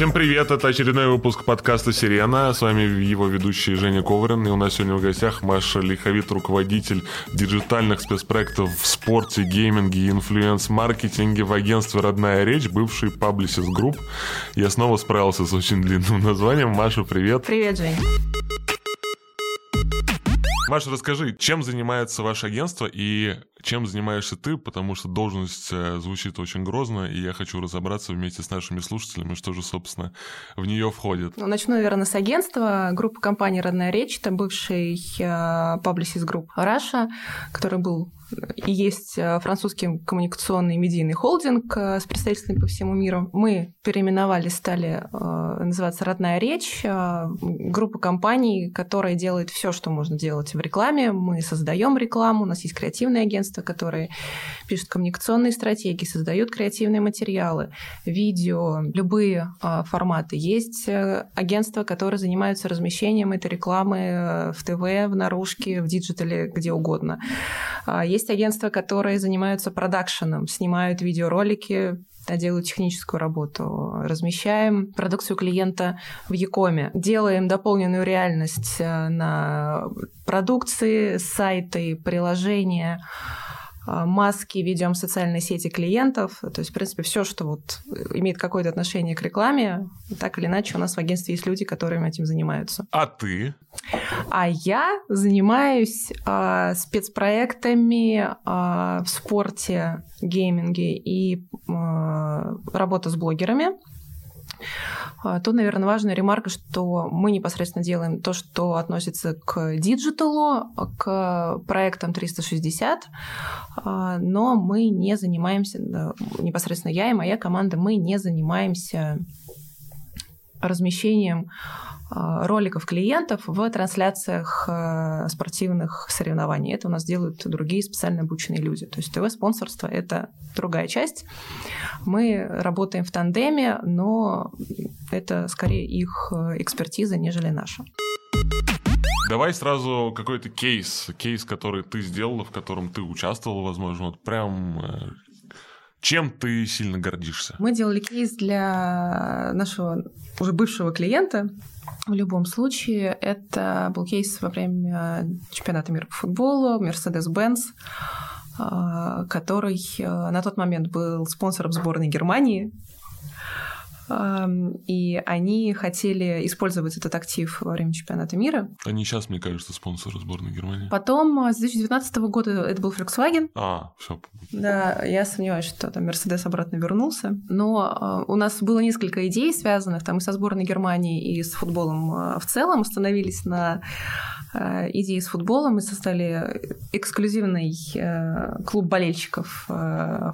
Всем привет, это очередной выпуск подкаста «Сирена». С вами его ведущий Женя Коврин. И у нас сегодня в гостях Маша Лиховит, руководитель диджитальных спецпроектов в спорте, гейминге и инфлюенс-маркетинге в агентстве «Родная речь», бывший Group. Я снова справился с очень длинным названием. Маша, привет. Привет, Жень. Маша, расскажи, чем занимается ваше агентство и чем занимаешься ты, потому что должность э, звучит очень грозно, и я хочу разобраться вместе с нашими слушателями, что же, собственно, в нее входит. Ну, начну, наверное, с агентства. Группа компании «Родная речь» — это бывший э, Group Russia, который был и есть э, французский коммуникационный медийный холдинг э, с представительствами по всему миру. Мы переименовали, стали э, называться «Родная речь», группа компаний, которая делает все, что можно делать в рекламе. Мы создаем рекламу, у нас есть креативные агентства, которые пишут коммуникационные стратегии, создают креативные материалы, видео, любые форматы. Есть агентства, которые занимаются размещением этой рекламы в ТВ, в наружке, в digital е, где угодно. Есть есть агентства, которые занимаются продакшеном, снимают видеоролики, делают техническую работу, размещаем продукцию клиента в e-com е, делаем дополненную реальность э, на продукции, сайты, приложения, а, маски, ведем социальные сети клиентов. То есть, в принципе, все, что вот имеет какое-то отношение к рекламе, так или иначе у нас в агентстве есть люди, которые этим занимаются. А ты? А я занимаюсь а, спецпроектами а, в спорте, гейминге и а, работа с блогерами. А, тут, наверное, важная ремарка, что мы непосредственно делаем то, что относится к digital у, к проектам 360, а, но мы не занимаемся, непосредственно я и моя команда, мы не занимаемся размещением а, роликов клиентов в трансляциях а, спортивных соревнований. Это у нас делают другие специально обученные люди. То есть ТВ-спонсорство – это другая часть. Мы работаем в тандеме, но это скорее их э, экспертиза, нежели наша. Давай сразу какой-то кейс, кейс, который ты сделала, в котором ты участвовала, возможно, вот прям э, чем ты сильно гордишься? Мы делали кейс для нашего уже бывшего клиента. В любом случае, это был кейс во время чемпионата мира по футболу, Mercedes-Benz, а, который э, на тот момент был спонсором сборной Германии и они хотели использовать этот актив во время чемпионата мира. Они сейчас, мне кажется, спонсоры сборной Германии. Потом а, с 2019 года это был Volkswagen. А, все. Да, я сомневаюсь, что там Мерседес обратно вернулся. Но а, у нас было несколько идей, связанных там и со сборной Германии, и с футболом а, в целом. Остановились на идеи с футболом и создали эксклюзивный клуб болельщиков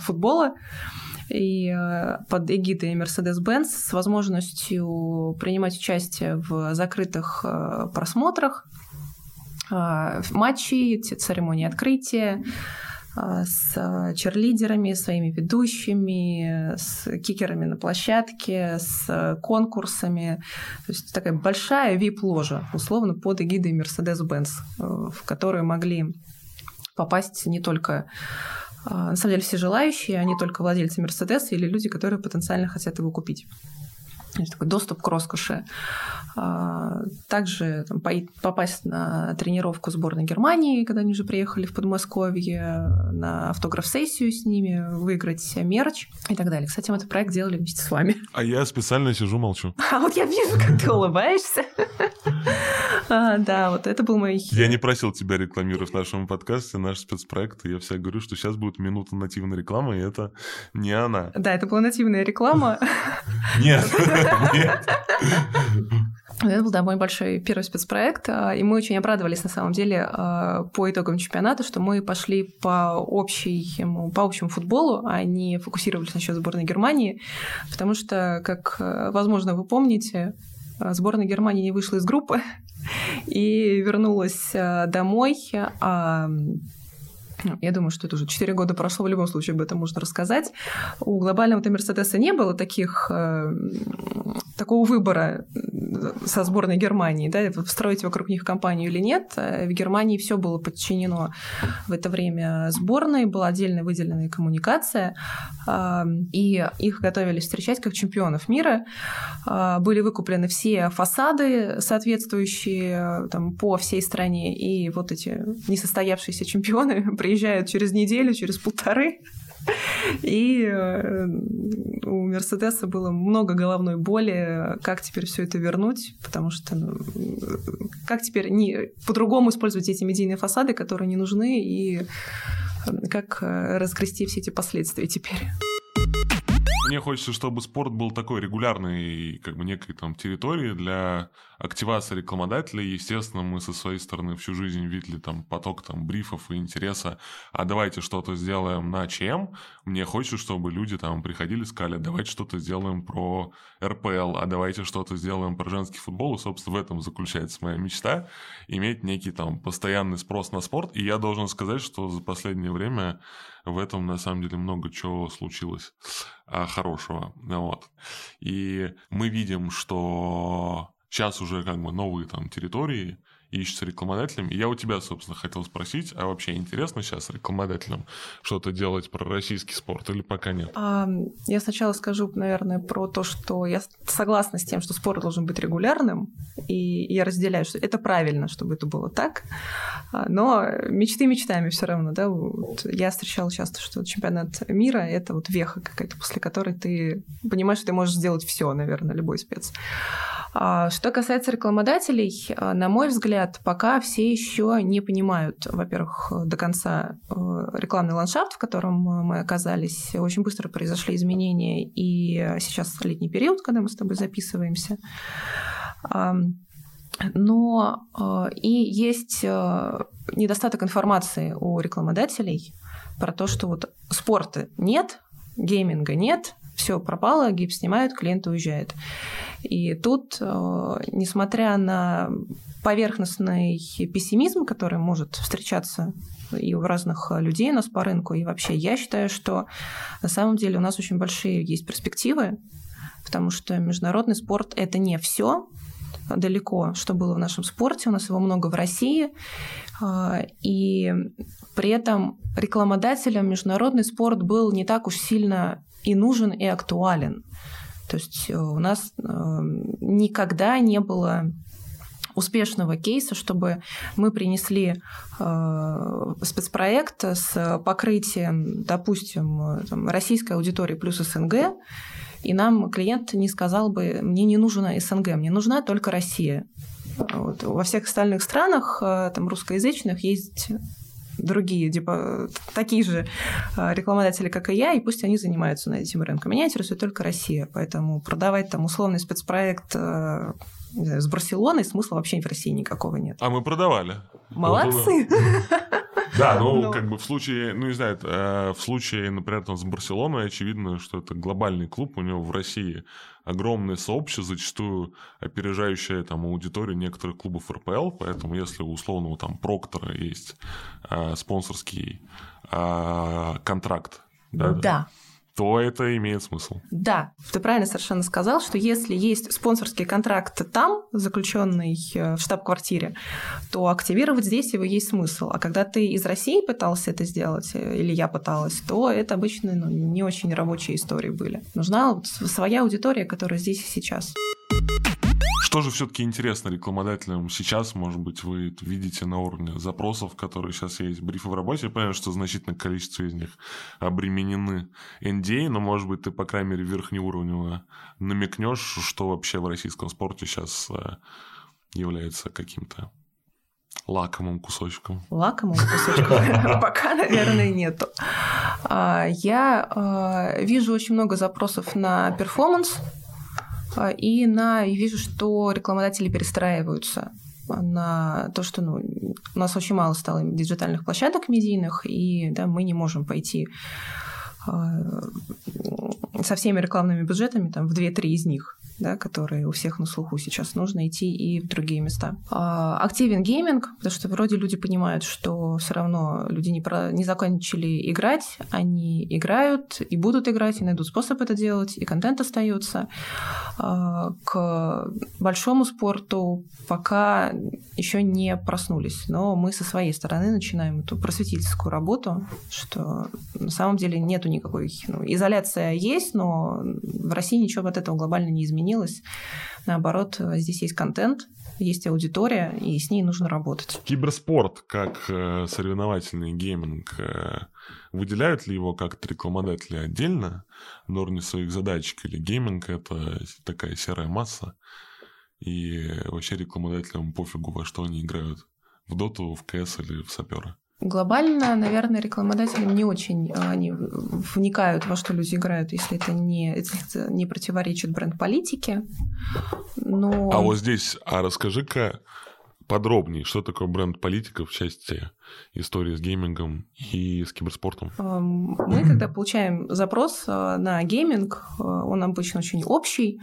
футбола и э, под эгидой Mercedes-Benz с возможностью принимать участие в закрытых э, просмотрах э, матчей, церемонии открытия, с черлидерами, своими ведущими, с кикерами на площадке, с конкурсами. То есть такая большая вип-ложа, условно, под эгидой Mercedes-Benz, в которую могли попасть не только на самом деле все желающие, они только владельцы Мерседеса или люди, которые потенциально хотят его купить. Есть такой доступ к роскоши. А, также там, попасть на тренировку сборной Германии, когда они уже приехали в Подмосковье, на автограф-сессию с ними, выиграть мерч и так далее. Кстати, мы этот проект делали вместе с вами. А я специально сижу, молчу. А вот я вижу, как ты улыбаешься. А, да, вот это был мой... Я не просил тебя рекламировать в нашем подкасте наш спецпроект. Я всегда говорю, что сейчас будет минута нативной рекламы, и это не она. Да, это была нативная реклама. Нет, Это был, мой большой первый спецпроект, а, и мы очень обрадовались, на самом деле, а, по итогам чемпионата, что мы пошли по, общему, по общему футболу, а не фокусировались на счет сборной Германии, потому что, как, возможно, вы помните, сборная Германии не вышла из группы и вернулась домой, а я думаю, что это уже 4 года прошло, в любом случае об этом можно рассказать. У глобального-то Мерседеса не было таких такого выбора со сборной Германии, да, встроить вокруг них компанию или нет. В Германии все было подчинено в это время сборной, была отдельно выделенная коммуникация, и их готовили встречать как чемпионов мира. Были выкуплены все фасады, соответствующие там, по всей стране, и вот эти несостоявшиеся чемпионы приезжают через неделю, через полторы. И э, у Мерседеса было много головной боли, как теперь все это вернуть, потому что ну, как теперь не, по-другому использовать эти медийные фасады, которые не нужны, и э, как э, разгрести все эти последствия теперь. Мне хочется, чтобы спорт был такой регулярной, как бы некой там территории для активации рекламодателей. Естественно, мы со своей стороны всю жизнь видели там поток там брифов и интереса, а давайте что-то сделаем на чем. Мне хочется, чтобы люди там приходили, сказали, давайте что-то сделаем про РПЛ, а давайте что-то сделаем про женский футбол. И, собственно, в этом заключается моя мечта. Иметь некий там постоянный спрос на спорт. И я должен сказать, что за последнее время в этом на самом деле много чего случилось а, хорошего. Вот. И мы видим, что сейчас уже как бы новые там территории, ищется рекламодателем. И я у тебя, собственно, хотел спросить, а вообще интересно сейчас рекламодателям что-то делать про российский спорт или пока нет? А, я сначала скажу, наверное, про то, что я согласна с тем, что спорт должен быть регулярным, и я разделяю, что это правильно, чтобы это было так, а, но мечты мечтами все равно, да, вот я встречала часто, что чемпионат мира — это вот веха какая-то, после которой ты понимаешь, что ты можешь сделать все, наверное, любой спец. А, что касается рекламодателей, а, на мой взгляд, пока все еще не понимают, во-первых, до конца э, рекламный ландшафт, в котором мы оказались. Очень быстро произошли изменения, и сейчас летний период, когда мы с тобой записываемся. Но э, и есть э, недостаток информации у рекламодателей про то, что вот спорта нет, гейминга нет, все пропало, гипс снимают, клиент уезжает. И тут, несмотря на поверхностный пессимизм, который может встречаться и у разных людей у нас по рынку, и вообще я считаю, что на самом деле у нас очень большие есть перспективы, потому что международный спорт – это не все, далеко, что было в нашем спорте. У нас его много в России. Э, и при этом рекламодателям международный спорт был не так уж сильно и нужен, и актуален. То есть э, у нас э, никогда не было успешного кейса, чтобы мы принесли э, спецпроект с покрытием, допустим, там, российской аудитории плюс СНГ, и нам клиент не сказал бы, мне не нужна СНГ, мне нужна только Россия. Вот. Во всех остальных странах, там, русскоязычных, есть другие, типа, такие же а, рекламодатели, как и я, и пусть они занимаются на этим рынком. Меня интересует только Россия, поэтому продавать там условный спецпроект э, знаю, с Барселоной смысла вообще в России никакого нет. А мы продавали. Молодцы! Да, ну, Но... как бы в случае, ну, не знаю, э, в случае, например, там, с Барселоной, очевидно, что это глобальный клуб, у него в России огромное сообщество, зачастую опережающее там аудиторию некоторых клубов РПЛ, поэтому если у условного там Проктора есть э, спонсорский э, контракт, да, да то это имеет смысл. Да, ты правильно совершенно сказал, что если есть спонсорский контракт там, заключенный э, в штаб-квартире, то активировать здесь его есть смысл. А когда ты из России пытался это сделать, э, или я пыталась, то это обычно ну, не очень рабочие истории были. Нужна вот своя аудитория, которая здесь и сейчас. Что же все-таки интересно рекламодателям сейчас, может быть, вы видите на уровне запросов, которые сейчас есть, брифы в работе. Я понимаю, что значительное количество из них обременены NDA, но, может быть, ты, по крайней мере, верхнеуровнево намекнешь, что вообще в российском спорте сейчас э, является каким-то лакомым кусочком? Лакомым кусочком? Пока, наверное, нету. А, я а, вижу очень много запросов на перформанс, а, и на и вижу, что рекламодатели перестраиваются на то, что ну, у нас очень мало стало диджитальных площадок медийных, и да, мы не можем пойти а, со всеми рекламными бюджетами там, в 2-3 из них. да, которые у всех на слуху сейчас, нужно идти и в другие места. А, активен гейминг, потому что вроде люди понимают, что все равно люди не, про, не закончили играть, они играют и будут играть, и найдут способ это делать, и контент остается. А, к большому спорту пока еще не проснулись, но мы со своей стороны начинаем эту просветительскую работу, что на самом деле нету никакой... Ну, изоляция есть, но в России ничего от этого глобально не изменилось. Наоборот, здесь есть контент, есть аудитория, и с ней нужно работать. Киберспорт как э, соревновательный гейминг, э, выделяют ли его как-то рекламодатели отдельно на уровне своих задачек, или гейминг – это такая серая масса, и вообще рекламодателям пофигу, во что они играют? В доту, в КС или в сапера? Глобально, наверное, рекламодателям не очень а, они вникают, во что люди играют, если это не, если это не противоречит бренд-политике. Но... А вот здесь, а расскажи-ка подробнее, что такое бренд-политика в части истории с геймингом и с киберспортом? Мы, когда получаем запрос а, на гейминг, а, он обычно очень общий,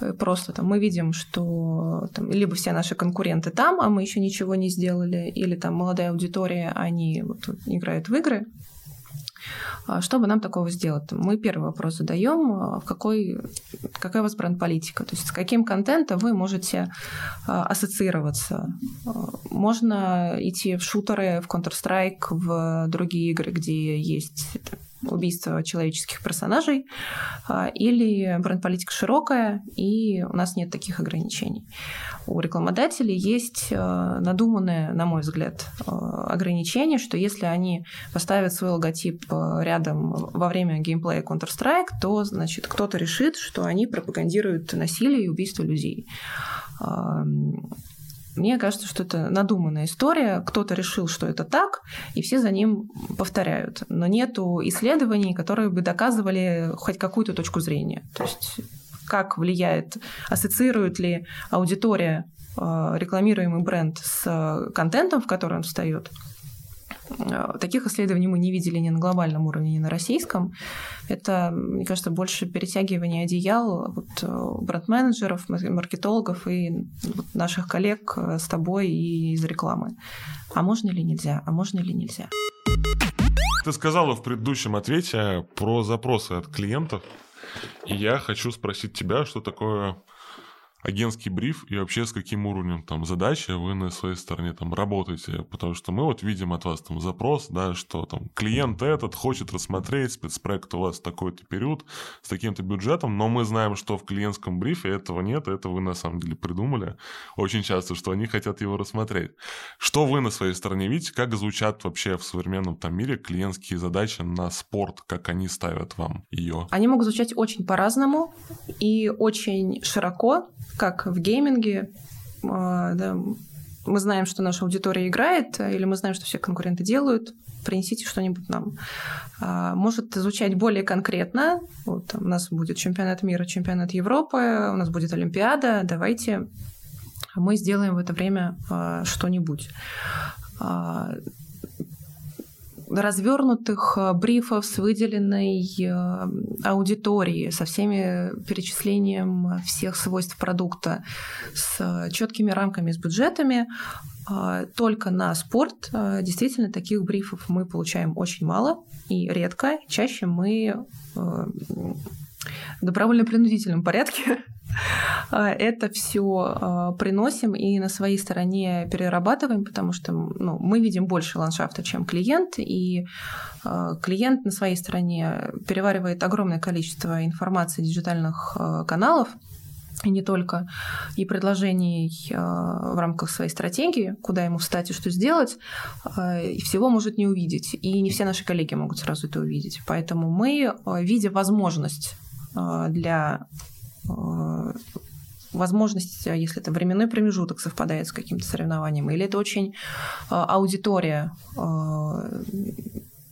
Э, просто там мы видим, что там, либо все наши конкуренты там, а мы еще ничего не сделали, или там молодая аудитория, они вот, играют в игры. А Чтобы нам такого сделать? Мы первый вопрос задаем, а, какой, какая у вас бренд-политика, то есть с каким контентом вы можете а, ассоциироваться. Можно идти в шутеры, в Counter-Strike, в другие игры, где есть убийство человеческих персонажей, а, или бренд-политика широкая, и у нас нет таких ограничений. У рекламодателей есть а, надуманное, на мой взгляд, а, ограничение, что если они поставят свой логотип рядом во время геймплея Counter-Strike, то, значит, кто-то решит, что они пропагандируют насилие и убийство людей. Мне кажется, что это надуманная история. Кто-то решил, что это так, и все за ним повторяют. Но нету исследований, которые бы доказывали хоть какую-то точку зрения. То есть как влияет, ассоциирует ли аудитория э, рекламируемый бренд с контентом, в который он встает, Э, таких исследований мы не видели ни на глобальном уровне, ни на российском. Это, мне кажется, больше перетягивание одеял вот, э, бренд-менеджеров, маркетологов и вот, наших коллег э, с тобой и из рекламы. А можно или нельзя? А можно или нельзя? Ты сказала в предыдущем ответе про запросы от клиентов. И я хочу спросить тебя, что такое агентский бриф и вообще с каким уровнем там задачи вы на своей стороне там работаете, потому что мы вот видим от вас там запрос, да, что там клиент этот хочет рассмотреть спецпроект у вас такой-то период с таким-то бюджетом, но мы знаем, что в клиентском брифе этого нет, это вы на самом деле придумали очень часто, что они хотят его рассмотреть. Что вы на своей стороне видите, как звучат вообще в современном там мире клиентские задачи на спорт, как они ставят вам ее? Они могут звучать очень по-разному и очень широко, как в гейминге, а, да, мы знаем, что наша аудитория играет, или мы знаем, что все конкуренты делают, принесите что-нибудь нам. А, может звучать более конкретно. Вот, у нас будет чемпионат мира, чемпионат Европы, у нас будет Олимпиада. Давайте мы сделаем в это время а, что-нибудь развернутых э, брифов с выделенной э, аудиторией, со всеми перечислением всех свойств продукта, с четкими рамками, с бюджетами. А, только на спорт э, действительно таких брифов мы получаем очень мало и редко. Чаще мы в добровольно-принудительном порядке А, это все а, приносим и на своей стороне перерабатываем, потому что ну, мы видим больше ландшафта, чем клиент, и а, клиент на своей стороне переваривает огромное количество информации диджитальных каналов, и не только, и предложений в рамках своей стратегии, куда ему встать и что сделать, и всего может не увидеть. И не все наши коллеги могут сразу это увидеть. Поэтому мы, видя возможность для Э, возможность, э, если это временной промежуток совпадает с каким-то соревнованием, или это очень аудитория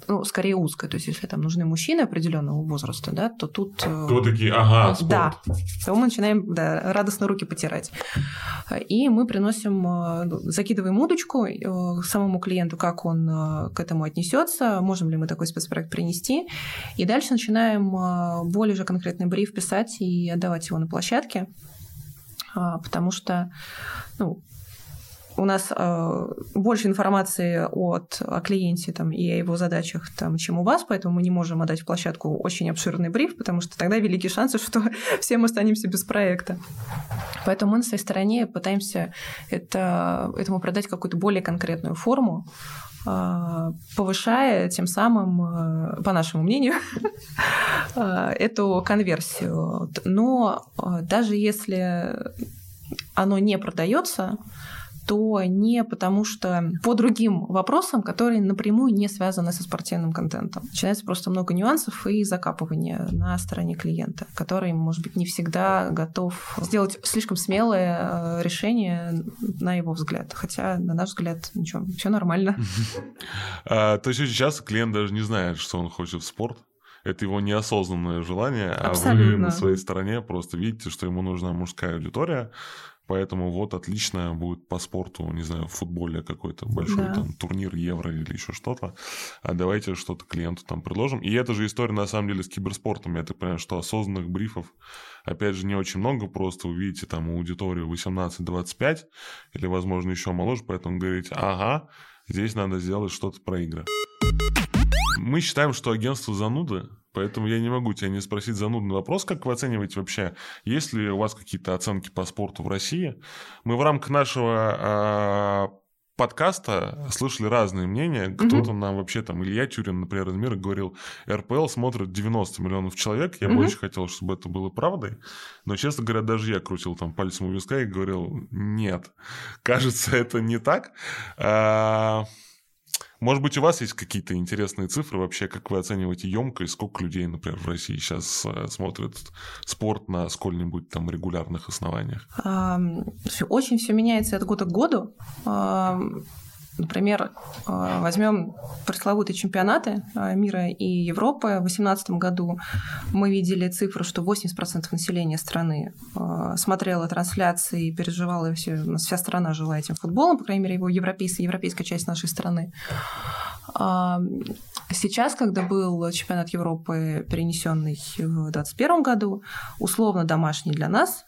ну, скорее узкая. То есть, если там нужны мужчины определенного возраста, да, то тут... Э, то такие, ага, спорт. Да, то мы начинаем да, радостно руки потирать. И мы приносим, э, закидываем удочку э, самому клиенту, как он к этому отнесется, можем ли мы такой спецпроект принести. И дальше начинаем более же конкретный бриф писать и отдавать его на площадке потому что ну, у нас э, больше информации от, о клиенте там, и о его задачах, там, чем у вас, поэтому мы не можем отдать площадку очень обширный бриф, потому что тогда великие шансы, что все мы останемся без проекта. Поэтому мы на своей стороне пытаемся это, этому продать какую-то более конкретную форму, э, повышая тем самым, э, по нашему мнению, э, эту конверсию. Но даже если оно не продается, то не потому что по другим вопросам, которые напрямую не связаны со спортивным контентом. Начинается просто много нюансов и закапывания на стороне клиента, который, может быть, не всегда готов сделать слишком смелое э, решение на его взгляд. Хотя, на наш взгляд, ничего, все нормально. А, то есть сейчас клиент даже не знает, что он хочет в спорт? это его неосознанное желание, Абсолютно. а вы на своей стороне просто видите, что ему нужна мужская аудитория, Поэтому вот отлично будет по спорту, не знаю, в футболе какой-то большой да. там турнир Евро или еще что-то. А давайте что-то клиенту там предложим. И эта же история на самом деле с киберспортом. Я так понимаю, что осознанных брифов, опять же, не очень много. Просто увидите там аудиторию 18-25 или, возможно, еще моложе. Поэтому говорите, ага, здесь надо сделать что-то про игры. Мы считаем, что агентство зануды Поэтому я не могу тебя не спросить занудный вопрос, как вы оцениваете вообще, есть ли у вас какие-то оценки по спорту в России? Мы в рамках нашего э, подкаста слышали разные мнения. Кто-то mm-hmm. нам вообще там, Илья Тюрин, например, из мира говорил, РПЛ смотрит 90 миллионов человек. Я mm-hmm. бы очень хотел, чтобы это было правдой. Но, честно говоря, даже я крутил там пальцем у виска и говорил, нет, кажется, это не так. Может быть, у вас есть какие-то интересные цифры вообще, как вы оцениваете емкость, сколько людей, например, в России сейчас э, смотрят спорт на сколь-нибудь там регулярных основаниях? Очень все меняется от года к году. Например, э, возьмем пресловутые чемпионаты э, мира и Европы. В 2018 году мы видели цифру, что 80% населения страны э, смотрело трансляции и переживала, все, у нас вся страна жила этим футболом, по крайней мере, его европейская, европейская часть нашей страны. А, сейчас, когда был чемпионат Европы, перенесенный в 2021 году, условно домашний для нас,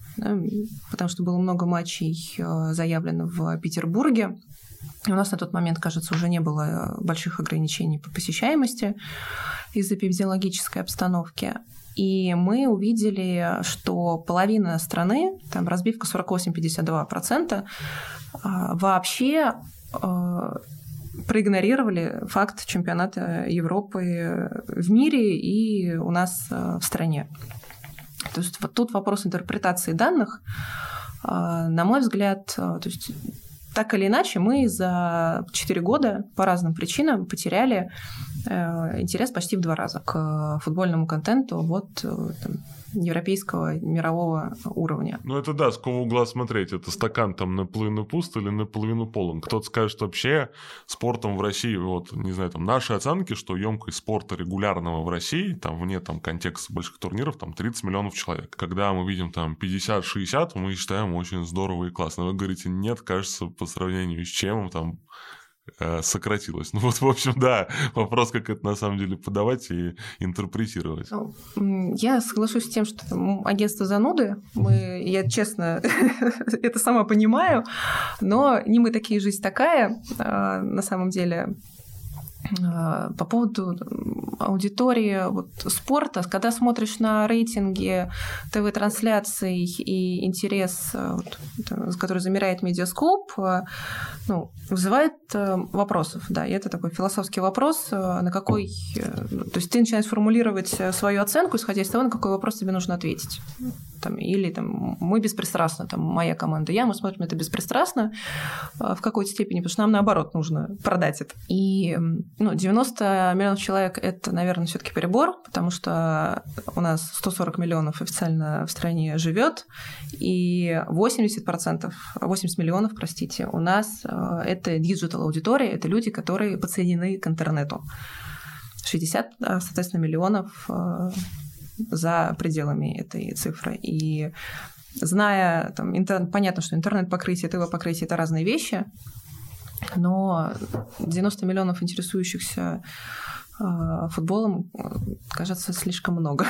потому что было много матчей заявлено в Петербурге, у нас на тот момент, кажется, уже не было э, больших ограничений по посещаемости из-за эпидемиологической обстановки. И мы увидели, что половина страны, там разбивка 48-52%, а, вообще а, проигнорировали факт чемпионата Европы в мире и у нас э, в стране. То есть вот тут вопрос интерпретации данных, а, на мой взгляд, э, то есть так или иначе, мы за 4 года по разным причинам потеряли э, интерес почти в два раза к футбольному контенту. Вот э, там, европейского, мирового уровня. Ну, это да, с какого угла смотреть. Это стакан там наполовину пуст или наполовину полон. Кто-то скажет, что вообще спортом в России, вот, не знаю, там наши оценки, что емкость спорта регулярного в России, там вне там контекста больших турниров, там 30 миллионов человек. Когда мы видим там 50-60, мы считаем очень здорово и классно. Вы говорите, нет, кажется, по сравнению с чем там сократилось. Ну вот, в общем, да, вопрос, как это на самом деле подавать и интерпретировать. Ну, я соглашусь с тем, что агентство зануды, мы, я честно это сама понимаю, но не мы такие, жизнь такая. А, на самом деле по поводу аудитории вот, спорта, когда смотришь на рейтинги ТВ-трансляций и интерес, а, вот, который замеряет медиаскоп, а, ну, вызывает вопросов. Да, и это такой философский вопрос, на какой... Э, то есть ты начинаешь формулировать свою оценку, исходя из того, на какой вопрос тебе нужно ответить там, или там, мы беспристрастно, там, моя команда, я, мы смотрим это беспристрастно в какой-то степени, потому что нам, наоборот, нужно продать это. И ну, 90 миллионов человек – это, наверное, все таки перебор, потому что у нас 140 миллионов официально в стране живет, и 80%, 80 миллионов, простите, у нас это digital аудитория, это люди, которые подсоединены к интернету. 60, соответственно, миллионов за пределами этой цифры. И зная, там, интер... понятно, что интернет-покрытие, ТВ-покрытие – это разные вещи, но 90 миллионов интересующихся футболом кажется слишком много,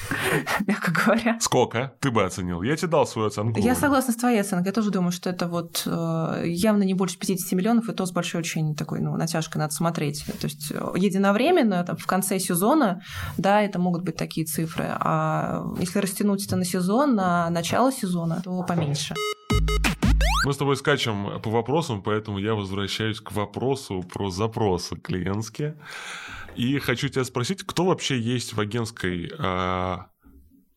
мягко говоря. Сколько ты бы оценил? Я тебе дал свою оценку. Я согласна с твоей оценкой. Я тоже думаю, что это вот э, явно не больше 50 миллионов, и то с большой очень такой, ну, натяжкой надо смотреть. То есть э, единовременно, там, в конце сезона, да, это могут быть такие цифры. А если растянуть это на сезон, на начало сезона, то поменьше. Мы с тобой скачем по вопросам, поэтому я возвращаюсь к вопросу про запросы клиентские. И хочу тебя спросить, кто вообще есть в агентской а,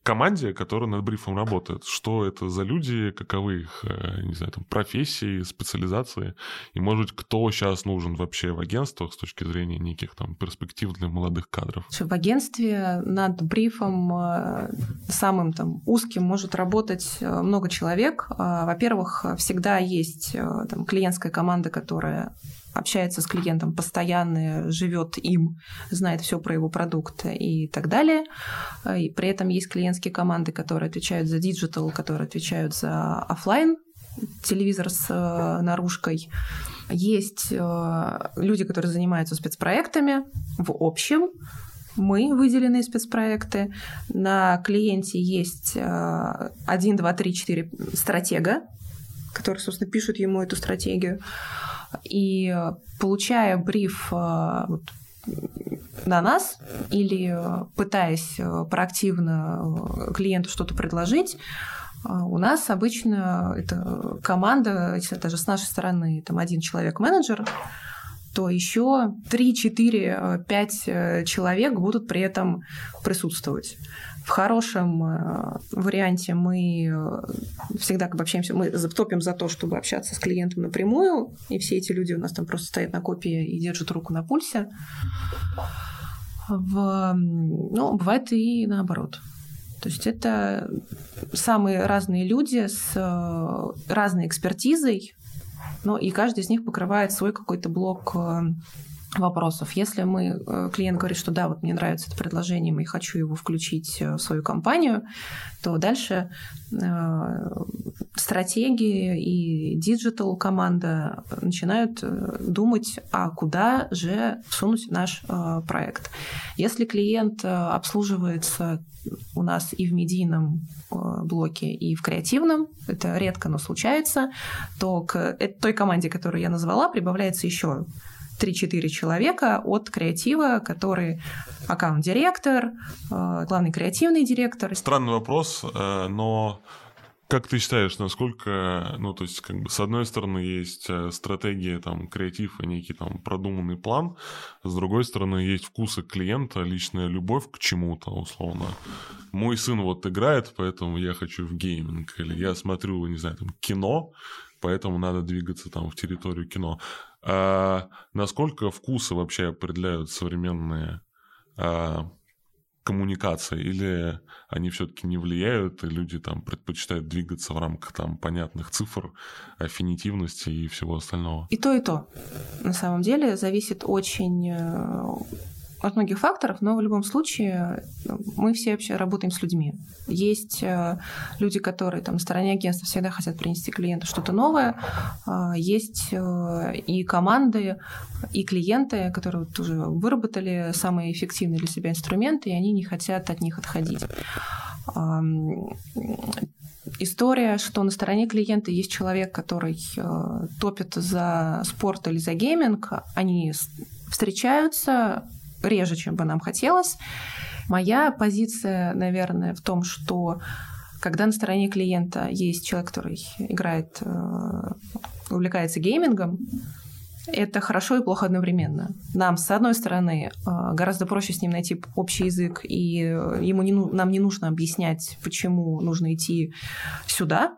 команде, которая над брифом работает. Что это за люди, каковы их, э, не знаю, там, профессии, специализации, и, может быть, кто сейчас нужен вообще в агентствах с точки зрения неких там перспектив для молодых кадров? В агентстве над брифом э, самым там узким может работать э, много человек. Во-первых, всегда есть там, клиентская команда, которая общается с клиентом постоянно, живет им, знает все про его продукт и так далее. И при этом есть клиентские команды, которые отвечают за диджитал, которые отвечают за офлайн телевизор с э, наружкой. Есть э, люди, которые занимаются спецпроектами в общем. Мы выделенные спецпроекты. На клиенте есть э, 1, 2, 3, 4 стратега, которые, собственно, пишут ему эту стратегию. И получая бриф э, вот, на нас или пытаясь э, проактивно э, клиенту что-то предложить, у нас обычно это команда, если даже с нашей стороны там один человек-менеджер, то еще 3, 4, 5 человек будут при этом присутствовать. В хорошем э, варианте мы э, всегда как бы общаемся, мы топим за то, чтобы общаться с клиентом напрямую, и все эти люди у нас там просто стоят на копии и держат руку на пульсе. В, ну, бывает и наоборот. То есть это самые разные люди с э, разной экспертизой, но и каждый из них покрывает свой какой-то блок вопросов. Если мы, э, клиент говорит, что да, вот мне нравится это предложение, и хочу его включить э, в свою компанию, то дальше э, стратегии и диджитал команда начинают думать, а куда же всунуть наш проект. Если клиент обслуживается у нас и в медийном блоке, и в креативном, это редко, но случается, то к той команде, которую я назвала, прибавляется еще 3-4 человека от креатива, который аккаунт-директор, э, главный креативный директор. Странный вопрос, э, но как ты считаешь, насколько, ну, то есть, как бы, с одной стороны, есть э, стратегия, там, креатив и некий, там, продуманный план, с другой стороны, есть вкусы клиента, личная любовь к чему-то, условно. Мой сын вот играет, поэтому я хочу в гейминг, или я смотрю, не знаю, там, кино, поэтому надо двигаться там в территорию кино. А насколько вкусы вообще определяют современные а, коммуникации, или они все-таки не влияют, и люди там предпочитают двигаться в рамках там понятных цифр, аффинитивности и всего остального? И то, и то. На самом деле зависит очень э, от многих факторов, но в любом случае ну, мы все вообще работаем с людьми. Есть э, люди, которые там на стороне агентства всегда хотят принести клиенту что-то новое. А, есть э, и команды, и клиенты, которые вот уже выработали самые эффективные для себя инструменты, и они не хотят от них отходить история, что на стороне клиента есть человек, который э, топит за спорт или за гейминг, они встречаются, реже, чем бы нам хотелось. Моя позиция, наверное, в том, что когда на стороне клиента есть человек, который играет, э, увлекается геймингом, это хорошо и плохо одновременно. Нам, с одной стороны, э, гораздо проще с ним найти общий язык, и ему не, нам не нужно объяснять, почему нужно идти сюда,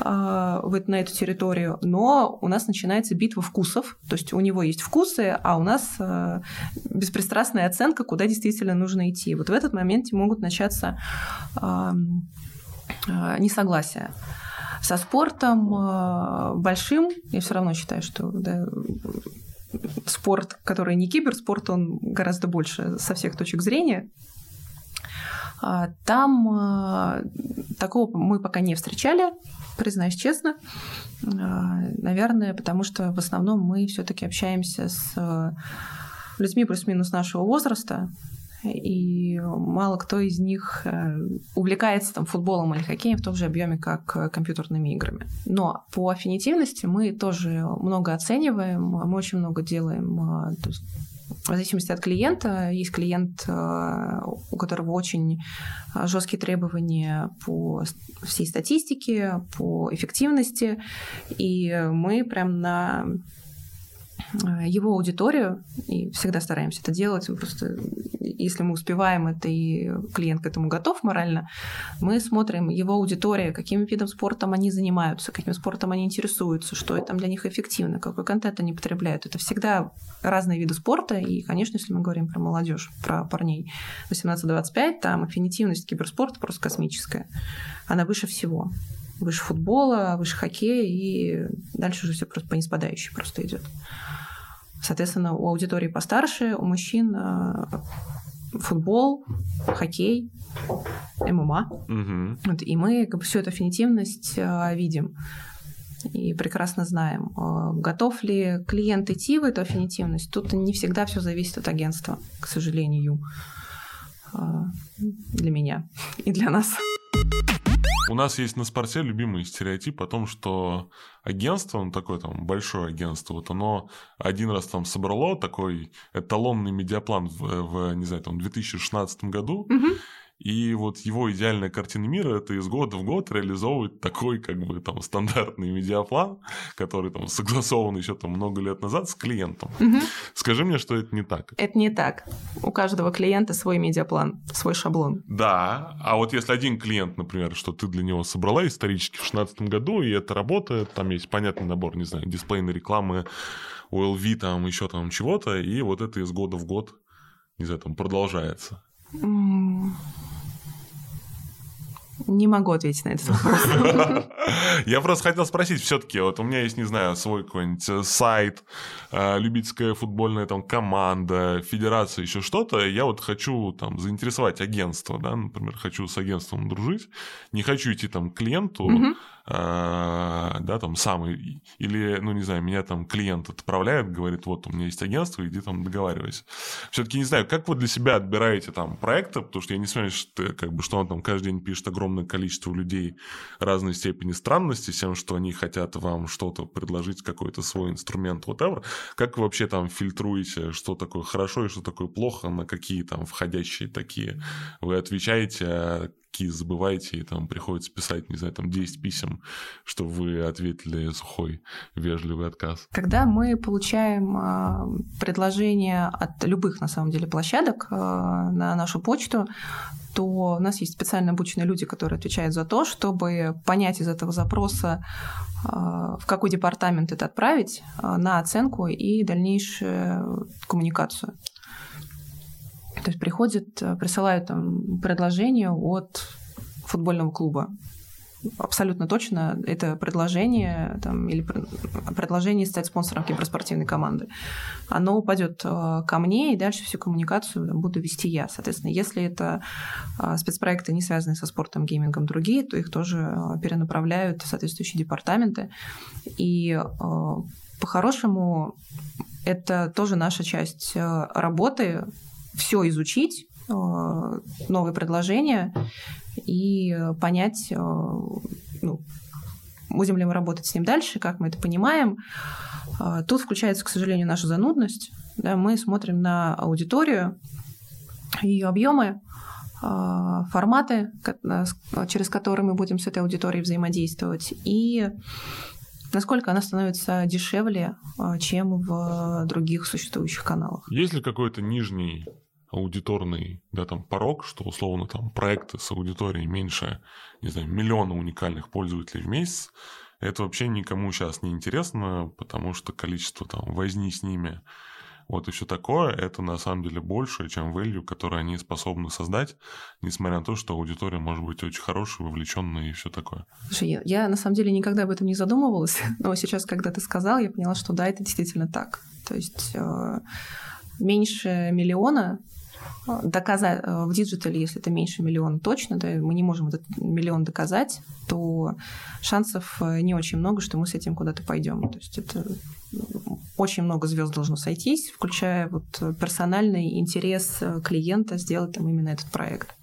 а, в, на эту территорию, но у нас начинается битва вкусов, то есть у него есть вкусы, а у нас а, беспристрастная оценка, куда действительно нужно идти. Вот в этот момент могут начаться а, несогласия. Со спортом большим, я все равно считаю, что да, спорт, который не киберспорт, он гораздо больше со всех точек зрения. А, там а, такого мы пока не встречали, признаюсь честно. А, наверное, потому что в основном мы все-таки общаемся с людьми плюс-минус нашего возраста, и мало кто из них э, увлекается там футболом или хоккеем в том же объеме, как э, компьютерными играми. Но по аффинитивности мы тоже много оцениваем, мы очень много делаем. Э, в зависимости от клиента, есть клиент, у которого очень жесткие требования по всей статистике, по эффективности, и мы прям на Э, его аудиторию, и всегда стараемся это делать, просто если мы успеваем это и клиент к этому готов морально, мы смотрим его аудитория, каким видом спорта они занимаются, каким спортом они интересуются, что там для них эффективно, какой контент они потребляют. Это всегда разные виды спорта, и, конечно, если мы говорим про молодежь, про парней 18-25, там аффинитивность киберспорта просто космическая. Она выше всего выше футбола, выше хоккея, и дальше уже все просто по низпадающей просто идет. Соответственно, у аудитории постарше, у мужчин э, футбол, хоккей, ММА. Угу. Вот, и мы как бы, всю эту аффинитивность э, видим и прекрасно знаем, э, готов ли клиент идти в эту аффинитивность. Тут не всегда все зависит от агентства, к сожалению, для меня и для нас. У нас есть на спорте любимый стереотип о том, что агентство, ну, такое там большое агентство, вот оно один раз там собрало такой эталонный медиаплан в, в не знаю, там, 2016 году, угу. И вот его идеальная картина мира это из года в год реализовывать такой как бы там стандартный медиаплан, который там согласован еще там много лет назад с клиентом. Угу. Скажи мне, что это не так. Это не так. У каждого клиента свой медиаплан, свой шаблон. Да, а вот если один клиент, например, что ты для него собрала исторически в 2016 году, и это работает, там есть понятный набор, не знаю, дисплейной рекламы, OLV, там еще там чего-то, и вот это из года в год, не знаю, там продолжается. Не могу ответить на этот вопрос. Я просто хотел спросить, все-таки, вот у меня есть, не знаю, свой какой-нибудь э, сайт, э, любительская футбольная там команда, федерация, еще что-то. Я вот хочу там заинтересовать агентство, да, например, хочу с агентством дружить, не хочу идти там к клиенту, да, там самый, или, ну, не знаю, меня там клиент отправляет, говорит, вот, у меня есть агентство, иди там договаривайся. Все-таки не знаю, как вы для себя отбираете там проекты, потому что я не знаю, что, как бы, что он там каждый день пишет огромное количество людей разной степени странности тем, что они хотят вам что-то предложить, какой-то свой инструмент, whatever. Как вы вообще там фильтруете, что такое хорошо и что такое плохо, на какие там входящие такие вы отвечаете, а какие забываете, и там приходится писать, не знаю, там 10 писем, чтобы вы ответили сухой, вежливый отказ. Когда мы получаем а, предложение от любых, на самом деле, площадок а, на нашу почту, то у нас есть специально обученные люди, которые отвечают за то, чтобы понять из этого запроса, а, в какой департамент это отправить, на оценку и дальнейшую коммуникацию. То есть приходят, э, присылают там предложение от футбольного клуба. Абсолютно точно это предложение там, или предложение стать спонсором киберспортивной команды. Оно упадет э, ко мне, и дальше всю коммуникацию буду вести я. Соответственно, если это э, спецпроекты, не связанные со спортом, геймингом, другие, то их тоже перенаправляют в соответствующие департаменты. И по-хорошему это тоже наша часть работы все изучить, э, новые предложения и понять, э, ну, будем ли мы работать с ним дальше, как мы это понимаем. Э, тут включается, к сожалению, наша занудность. Да, мы смотрим на аудиторию, ее объемы, форматы, через которые мы будем с этой аудиторией взаимодействовать, и насколько она становится дешевле, чем в других существующих каналах. Есть ли какой-то нижний аудиторный да, там, порог, что условно там проекты с аудиторией меньше, не знаю, миллиона уникальных пользователей в месяц, это вообще никому сейчас не интересно, потому что количество там возни с ними вот и все такое, это на самом деле больше, чем value, который они способны создать, несмотря на то, что аудитория может быть очень хорошая, вовлеченная и все такое. Слушай, я, я на самом деле никогда об этом не задумывалась, но сейчас, когда ты сказал, я поняла, что да, это действительно так. То есть э, меньше миллиона доказать э, в диджитале, если это меньше миллиона точно, да, мы не можем этот миллион доказать, то шансов э, не очень много, что мы с этим куда-то пойдем. То есть это очень много звезд должно сойтись, включая вот персональный интерес клиента сделать там именно этот проект.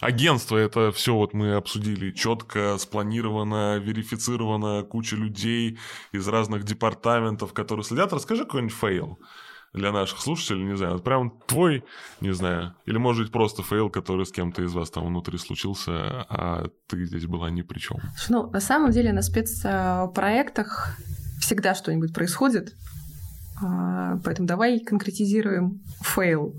Агентство это все вот мы обсудили четко, спланировано, верифицировано, куча людей из разных департаментов, которые следят. Расскажи какой-нибудь фейл для наших слушателей, не знаю, вот прям твой, не знаю, или может быть просто фейл, который с кем-то из вас там внутри случился, а ты здесь была ни при чем. Ну, на самом деле на спецпроектах всегда что-нибудь происходит, а, поэтому давай конкретизируем фейл.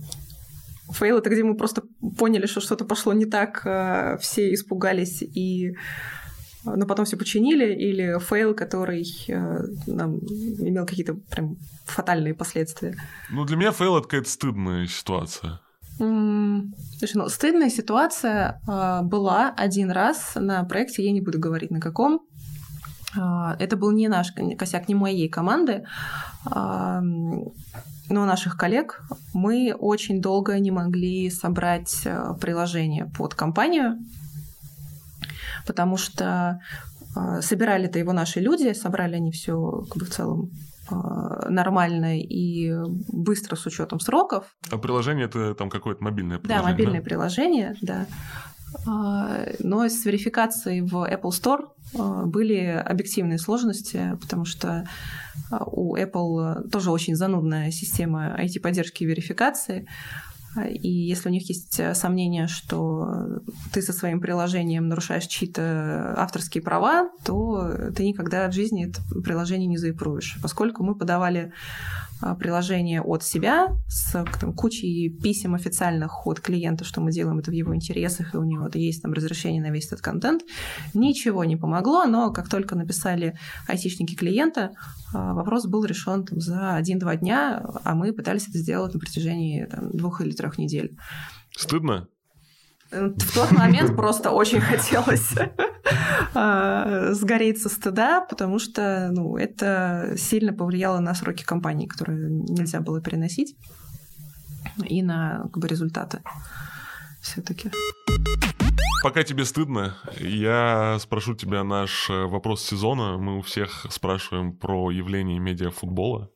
Фейл — это где мы просто поняли, что что-то пошло не так, а, все испугались и но потом все починили, или фейл, который э, нам имел какие-то прям фатальные последствия. Ну, для меня фейл — это какая-то стыдная ситуация. Слушай, ну, стыдная ситуация э, была один раз на проекте, я не буду говорить на каком. Э, это был не наш косяк, не моей команды но наших коллег мы очень долго не могли собрать э, приложение под компанию, потому что э, собирали-то его наши люди, собрали они все как бы в целом э, нормально и быстро с учетом сроков. А приложение это там какое-то мобильное приложение? Да, мобильное да? приложение, да. Но с верификацией в Apple Store были объективные сложности, потому что у Apple тоже очень занудная система IT-поддержки и верификации. И если у них есть сомнения, что ты со своим приложением нарушаешь чьи-то авторские права, то ты никогда в жизни это приложение не заипруешь. Поскольку мы подавали приложение от себя с там, кучей писем официальных от клиента, что мы делаем это в его интересах, и у него есть там разрешение на весь этот контент. Ничего не помогло, но как только написали айтишники клиента, а, вопрос был решен там, за один-два дня, а мы пытались это сделать на протяжении там, двух или трех недель. Стыдно? В тот момент просто очень хотелось а, сгореть со стыда, потому что ну, это сильно повлияло на сроки компании, которые нельзя было переносить, и на как бы, результаты все-таки. Пока тебе стыдно, я спрошу тебя наш э, вопрос сезона. Мы у всех спрашиваем про явление медиафутбола.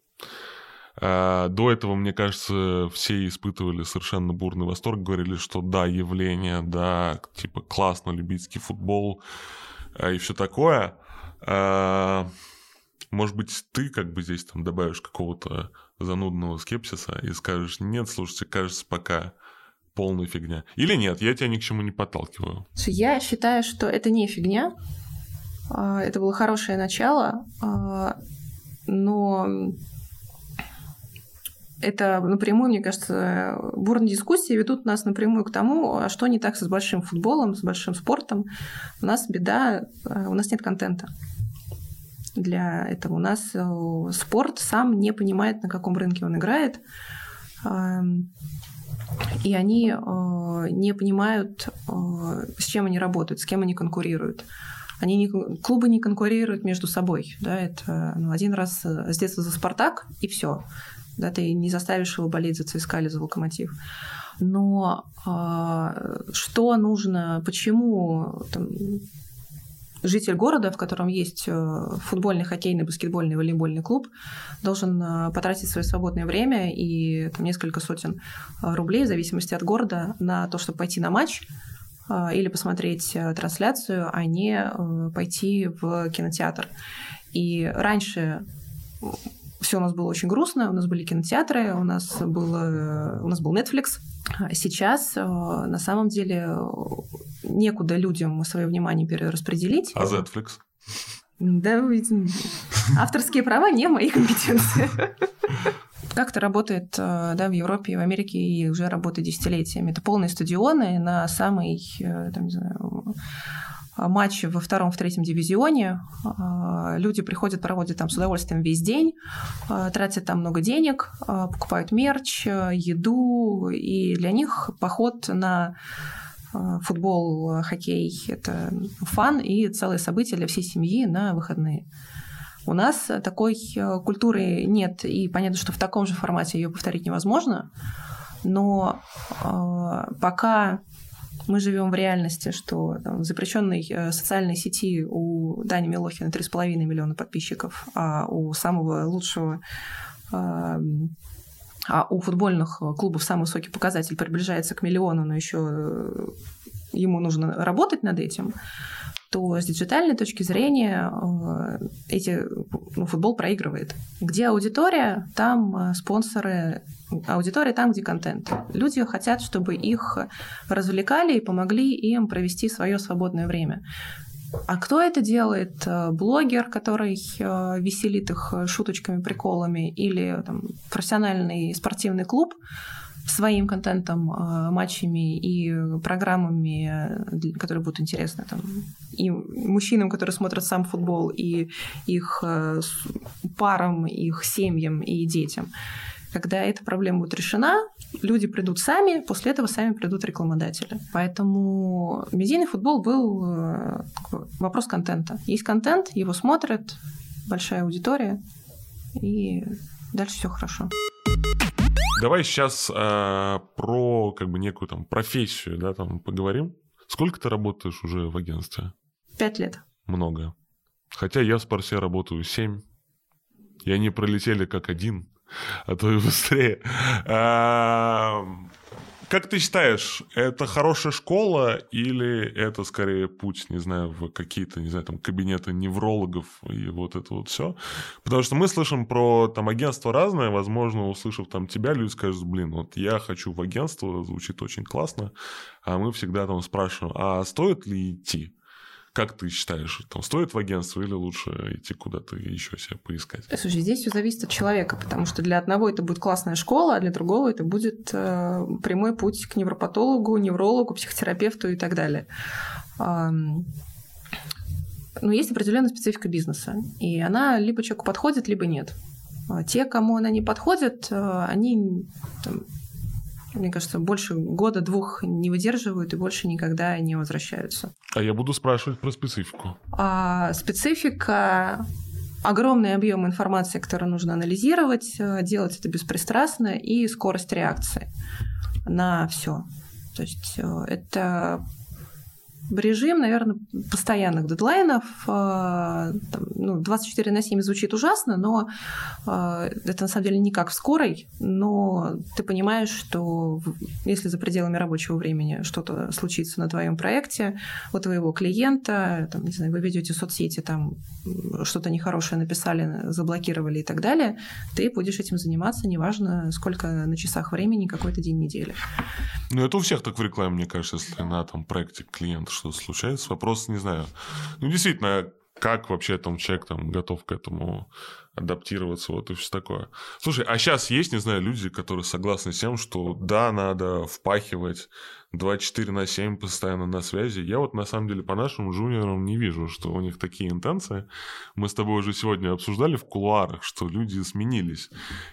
А, до этого, мне кажется, все испытывали совершенно бурный восторг, говорили, что да, явление, да, типа классно, любительский футбол а, и все такое. А, может быть, ты как бы здесь там добавишь какого-то занудного скепсиса и скажешь, нет, слушайте, кажется, пока полная фигня. Или нет, я тебя ни к чему не подталкиваю. Я считаю, что это не фигня. Это было хорошее начало, но это напрямую, мне кажется, бурные дискуссии ведут нас напрямую к тому, а что не так с большим футболом, с большим спортом. У нас беда, э, у нас нет контента для этого. У нас э, спорт сам не понимает, на каком рынке он играет. Эм, и они э, не понимают, с чем они работают, с кем они конкурируют. Они не, клубы не конкурируют между собой. Да, это ну, один раз с детства за Спартак, и все да, ты не заставишь его болеть за ЦСКА или за Локомотив. Но э, что нужно, почему там, житель города, в котором есть э, футбольный, хоккейный, баскетбольный, волейбольный клуб, должен э, потратить свое свободное время и там, несколько сотен э, рублей, в зависимости от города, на то, чтобы пойти на матч или посмотреть трансляцию, а не пойти в кинотеатр. И раньше все у нас было очень грустно, у нас были кинотеатры, у нас, было, у нас был Netflix. Сейчас э, на самом деле некуда людям свое внимание перераспределить. А Netflix? Да, авторские права не мои компетенции. Как это работает э, да, в Европе и в Америке и уже работает десятилетиями? Это полные стадионы на самой, э, там, не знаю, матчи во втором, в третьем дивизионе. Люди приходят, проводят там с удовольствием весь день, тратят там много денег, покупают мерч, еду, и для них поход на футбол, хоккей – это фан и целое событие для всей семьи на выходные. У нас такой культуры нет, и понятно, что в таком же формате ее повторить невозможно, но пока мы живем в реальности, что там, в запрещенной э, социальной сети у Дани Милохина 3,5 миллиона подписчиков, а у самого лучшего а у футбольных клубов самый высокий показатель приближается к миллиону, но еще э, ему нужно работать над этим, то с диджитальной точки зрения э, эти, ну, футбол проигрывает. Где аудитория, там спонсоры Аудитория там, где контент. Люди хотят, чтобы их развлекали и помогли им провести свое свободное время. А кто это делает? Блогер, который э, веселит их шуточками, приколами, или там, профессиональный спортивный клуб своим контентом, э, матчами и программами, которые будут интересны там, и мужчинам, которые смотрят сам футбол, и их э, парам, их семьям и детям. Когда эта проблема будет решена, люди придут сами, после этого сами придут рекламодатели. Поэтому медийный футбол был э, вопрос контента. Есть контент, его смотрят, большая аудитория, и дальше все хорошо. Давай сейчас э, про как бы некую там профессию, да, там поговорим. Сколько ты работаешь уже в агентстве? Пять лет. Много. Хотя я в спорте работаю семь. И они пролетели как один а то и быстрее. А, как ты считаешь, это хорошая школа или это скорее путь, не знаю, в какие-то, не знаю, там кабинеты неврологов и вот это вот все? Потому что мы слышим про там агентство разное, возможно, услышав там тебя, люди скажут, блин, вот я хочу в агентство, звучит очень классно, а мы всегда там спрашиваем, а стоит ли идти? Как ты считаешь, там стоит в агентство или лучше идти куда-то еще себя поискать? Слушай, здесь все зависит от человека, потому что для одного это будет классная школа, а для другого это будет э, прямой путь к невропатологу, неврологу, психотерапевту и так далее. Э, но есть определенная специфика бизнеса, и она либо человеку подходит, либо нет. А те, кому она не подходит, э, они там, мне кажется, больше года-двух не выдерживают и больше никогда не возвращаются. А я буду спрашивать про специфику. А, специфика огромный объем информации, который нужно анализировать, э, делать это беспристрастно и скорость реакции на все. То есть э, это режим, наверное, постоянных дедлайнов. Э, ну, 24 на 7 звучит ужасно, но э, это на самом деле не как в скорой, но ты понимаешь, что если за пределами рабочего времени что-то случится на твоем проекте, у твоего клиента, там, не знаю, вы ведете соцсети, там что-то нехорошее написали, заблокировали и так далее, ты будешь этим заниматься, неважно, сколько на часах времени, какой-то день недели. Ну, это у всех так в рекламе, мне кажется, если на там проекте клиент что случается. Вопрос, не знаю. Ну, действительно, как вообще там человек там готов к этому адаптироваться, вот и все такое. Слушай, а сейчас есть, не знаю, люди, которые согласны с тем, что да, надо впахивать 24 на 7 постоянно на связи. Я вот на самом деле по нашим джуниорам не вижу, что у них такие интенции. Мы с тобой уже сегодня обсуждали в кулуарах, что люди сменились.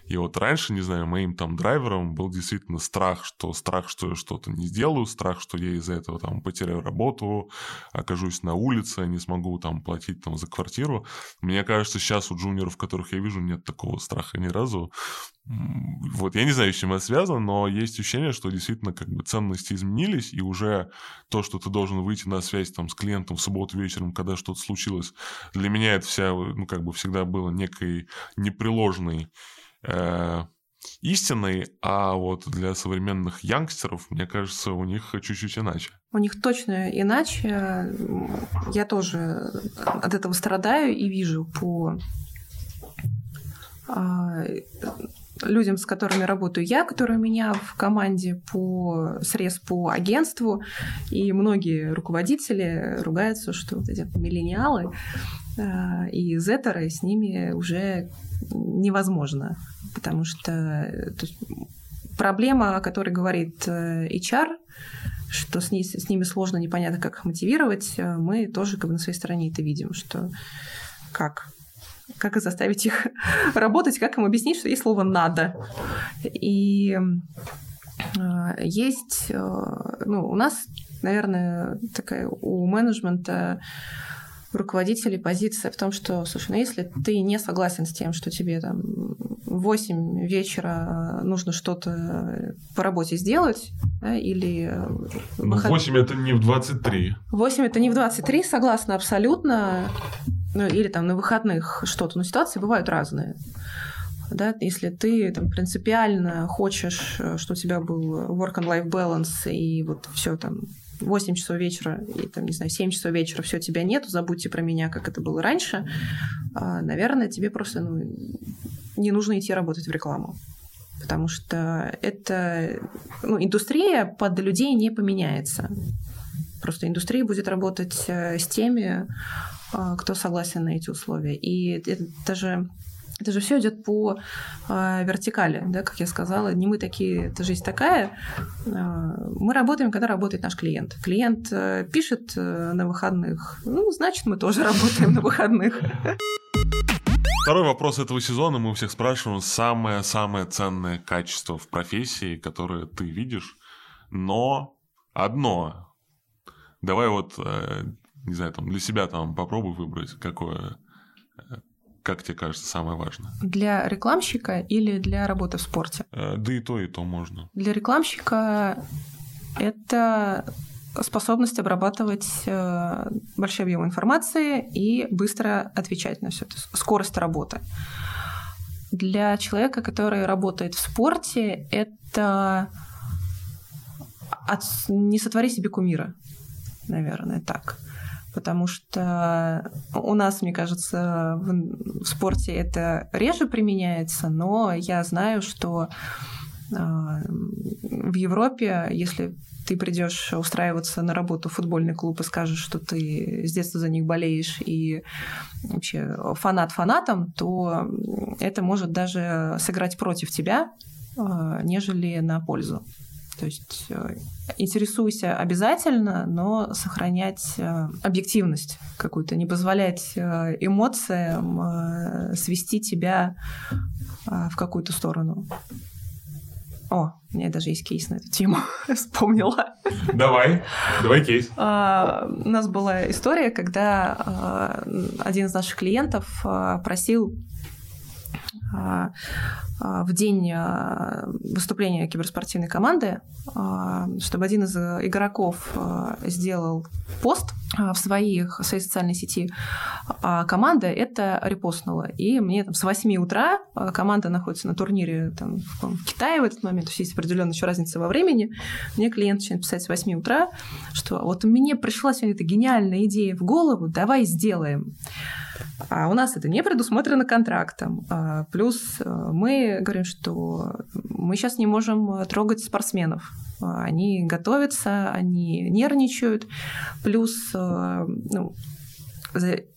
И вот раньше, не знаю, моим там драйвером был действительно страх, что страх, что я что-то не сделаю, страх, что я из-за этого там потеряю работу, окажусь на улице, не смогу там платить там за квартиру. Мне кажется, сейчас у джуниоров, которых я вижу, нет такого страха ни разу. Вот я не знаю, с чем это связано, но есть ощущение, что действительно как бы ценности изменились, и уже то, что ты должен выйти на связь там с клиентом в субботу вечером, когда что-то случилось, для меня это вся, ну, как бы всегда было некой непреложной э, истиной, а вот для современных янгстеров, мне кажется, у них чуть-чуть иначе. У них точно иначе. Я тоже от этого страдаю и вижу по а, людям, с которыми работаю я, которые у меня в команде по срез по агентству, и многие руководители ругаются, что вот эти миллениалы э, и зетеры с ними уже невозможно, потому что есть, проблема, о которой говорит э, HR, что с, ней, с ними сложно, непонятно, как их мотивировать, мы тоже как бы на своей стороне это видим, что как как заставить их работать, как им объяснить, что есть слово «надо». И есть, ну, у нас, наверное, такая у менеджмента руководителей позиция в том, что, слушай, ну если ты не согласен с тем, что тебе там в 8 вечера нужно что-то по работе сделать, да, или... Ну, выход... 8 это не в 23. 8 это не в 23, согласна абсолютно. Ну, или там на выходных что-то. Но ситуации бывают разные. Да, если ты там, принципиально хочешь, что у тебя был work and life balance и вот все там 8 часов вечера и, там, не знаю, 7 часов вечера все тебя нету, забудьте про меня, как это было раньше, а, наверное, тебе просто ну, не нужно идти работать в рекламу. Потому что это ну, индустрия под людей не поменяется. Просто индустрия будет работать э, с теми, кто согласен на эти условия. И это даже это же все идет по э, вертикали, да, как я сказала. Не мы такие, это жизнь такая. Э, мы работаем, когда работает наш клиент. Клиент э, пишет э, на выходных, ну, значит, мы тоже работаем на выходных. Второй вопрос этого сезона. Мы у всех спрашиваем самое-самое ценное качество в профессии, которое ты видишь, но одно. Давай вот, э, не знаю, там для себя там попробуй выбрать, какое как тебе кажется, самое важное? Для рекламщика или для работы в спорте? Э, да и то, и то можно. Для рекламщика это способность обрабатывать э, большой объем информации и быстро отвечать на все это, скорость работы. Для человека, который работает в спорте, это от... не сотвори себе кумира, наверное, так потому что у нас, мне кажется, в, спорте это реже применяется, но я знаю, что а, в Европе, если ты придешь устраиваться на работу в футбольный клуб и скажешь, что ты с детства за них болеешь и вообще фанат фанатом, то это может даже сыграть против тебя, а, нежели на пользу. То есть э, интересуйся обязательно, но сохранять э, объективность какую-то, не позволять э, эмоциям свести тебя в какую-то сторону. О, у меня даже есть кейс на эту тему. Вспомнила. Давай, давай кейс. А, у нас была история, когда один из наших клиентов просил а, а, в день а, выступления киберспортивной команды, чтобы один из игроков сделал пост в, своих, в своей социальной сети, а команда это репостнула. И мне там с 8 утра команда находится на турнире там, в Китае в этот момент, то есть есть определенная еще разница во времени. Мне клиент начинает писать с 8 утра, что вот мне пришла сегодня эта гениальная идея в голову, давай сделаем. А у нас это не предусмотрено контрактом. А, плюс э, мы говорим, что мы сейчас не можем трогать спортсменов. А, они готовятся, они нервничают. Плюс э, ну,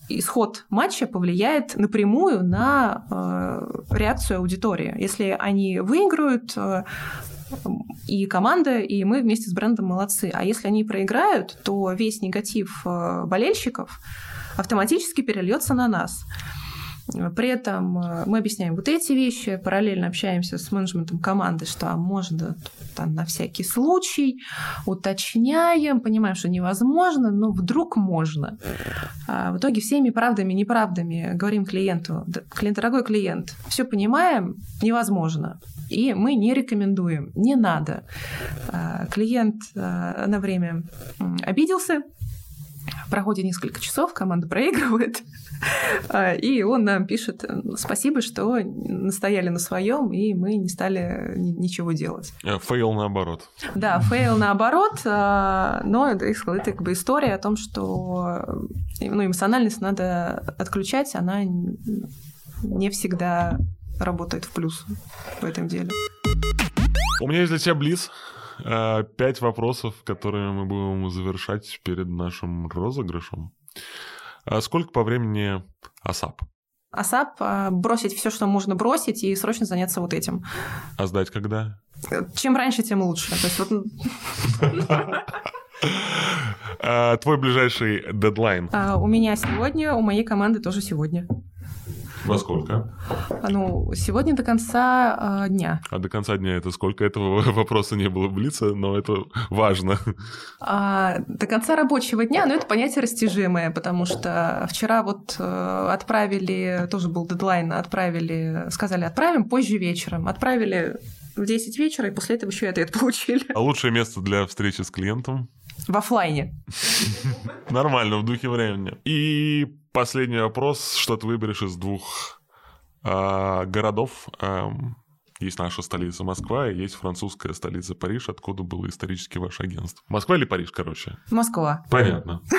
исход матча повлияет напрямую на э, реакцию аудитории. Если они выиграют, и команда, и мы вместе с брендом молодцы. А если они проиграют, то весь негатив болельщиков автоматически перельется на нас. При этом э, мы объясняем вот эти вещи, параллельно общаемся с менеджментом команды, что а можно там, на всякий случай, уточняем, понимаем, что невозможно, но вдруг можно. А в итоге всеми правдами, неправдами говорим клиенту, клиент, дорогой клиент, все понимаем, невозможно. И мы не рекомендуем, не надо. А клиент э, на время обиделся, проходит несколько часов, команда проигрывает, а, и он нам пишет спасибо, что настояли на своем, и мы не стали ничего делать. Э, фейл наоборот. Да, фейл наоборот, а, но это, это как бы история о том, что ну, эмоциональность надо отключать, она не всегда работает в плюс в этом деле. У меня есть для тебя блиц. А, пять вопросов, которые мы будем завершать перед нашим розыгрышем. А сколько по времени ASAP? ASAP а, бросить все, что можно бросить, и срочно заняться вот этим. А сдать когда? Чем раньше, тем лучше. То есть вот... Твой ближайший дедлайн? У меня сегодня, у моей команды тоже сегодня. Во сколько? Ну, сегодня до конца э, дня. А до конца дня это сколько? Этого вопроса не было в Блице, но это важно. А, до конца рабочего дня, ну, это понятие растяжимое, потому что вчера вот э, отправили, тоже был дедлайн, отправили, сказали, отправим позже вечером. Отправили в 10 вечера, и после этого еще и ответ получили. А лучшее место для встречи с клиентом? В офлайне. Нормально, в духе времени. И последний вопрос. Что ты выберешь из двух э, городов? Э, есть наша столица Москва и есть французская столица Париж, откуда было исторически ваше агентство. Москва или Париж, короче? Москва. Понятно.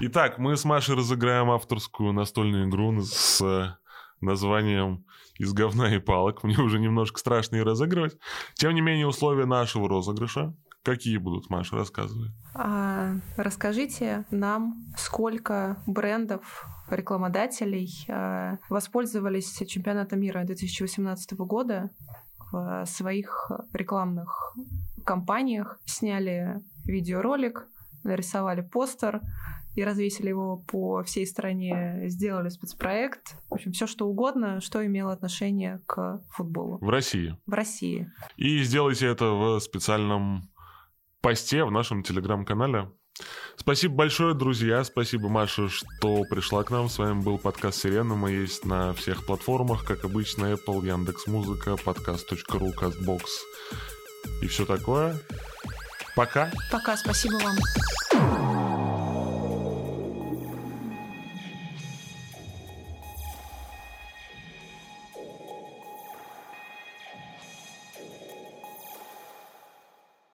Итак, мы с Машей разыграем авторскую настольную игру с названием «Из говна и палок». Мне уже немножко страшно ее разыгрывать. Тем не менее, условия нашего розыгрыша Какие будут, Маша, рассказывай. А, расскажите нам, сколько брендов, рекламодателей а, воспользовались чемпионатом мира 2018 года в своих рекламных кампаниях, сняли видеоролик, нарисовали постер и развесили его по всей стране, сделали спецпроект. В общем, все что угодно, что имело отношение к футболу. В России? В России. И сделайте это в специальном посте в нашем телеграм-канале. Спасибо большое, друзья. Спасибо, Маша, что пришла к нам. С вами был подкаст Сирена. Мы есть на всех платформах, как обычно, Apple, Яндекс Музыка, подкаст.ру, Castbox и все такое. Пока. Пока, спасибо вам.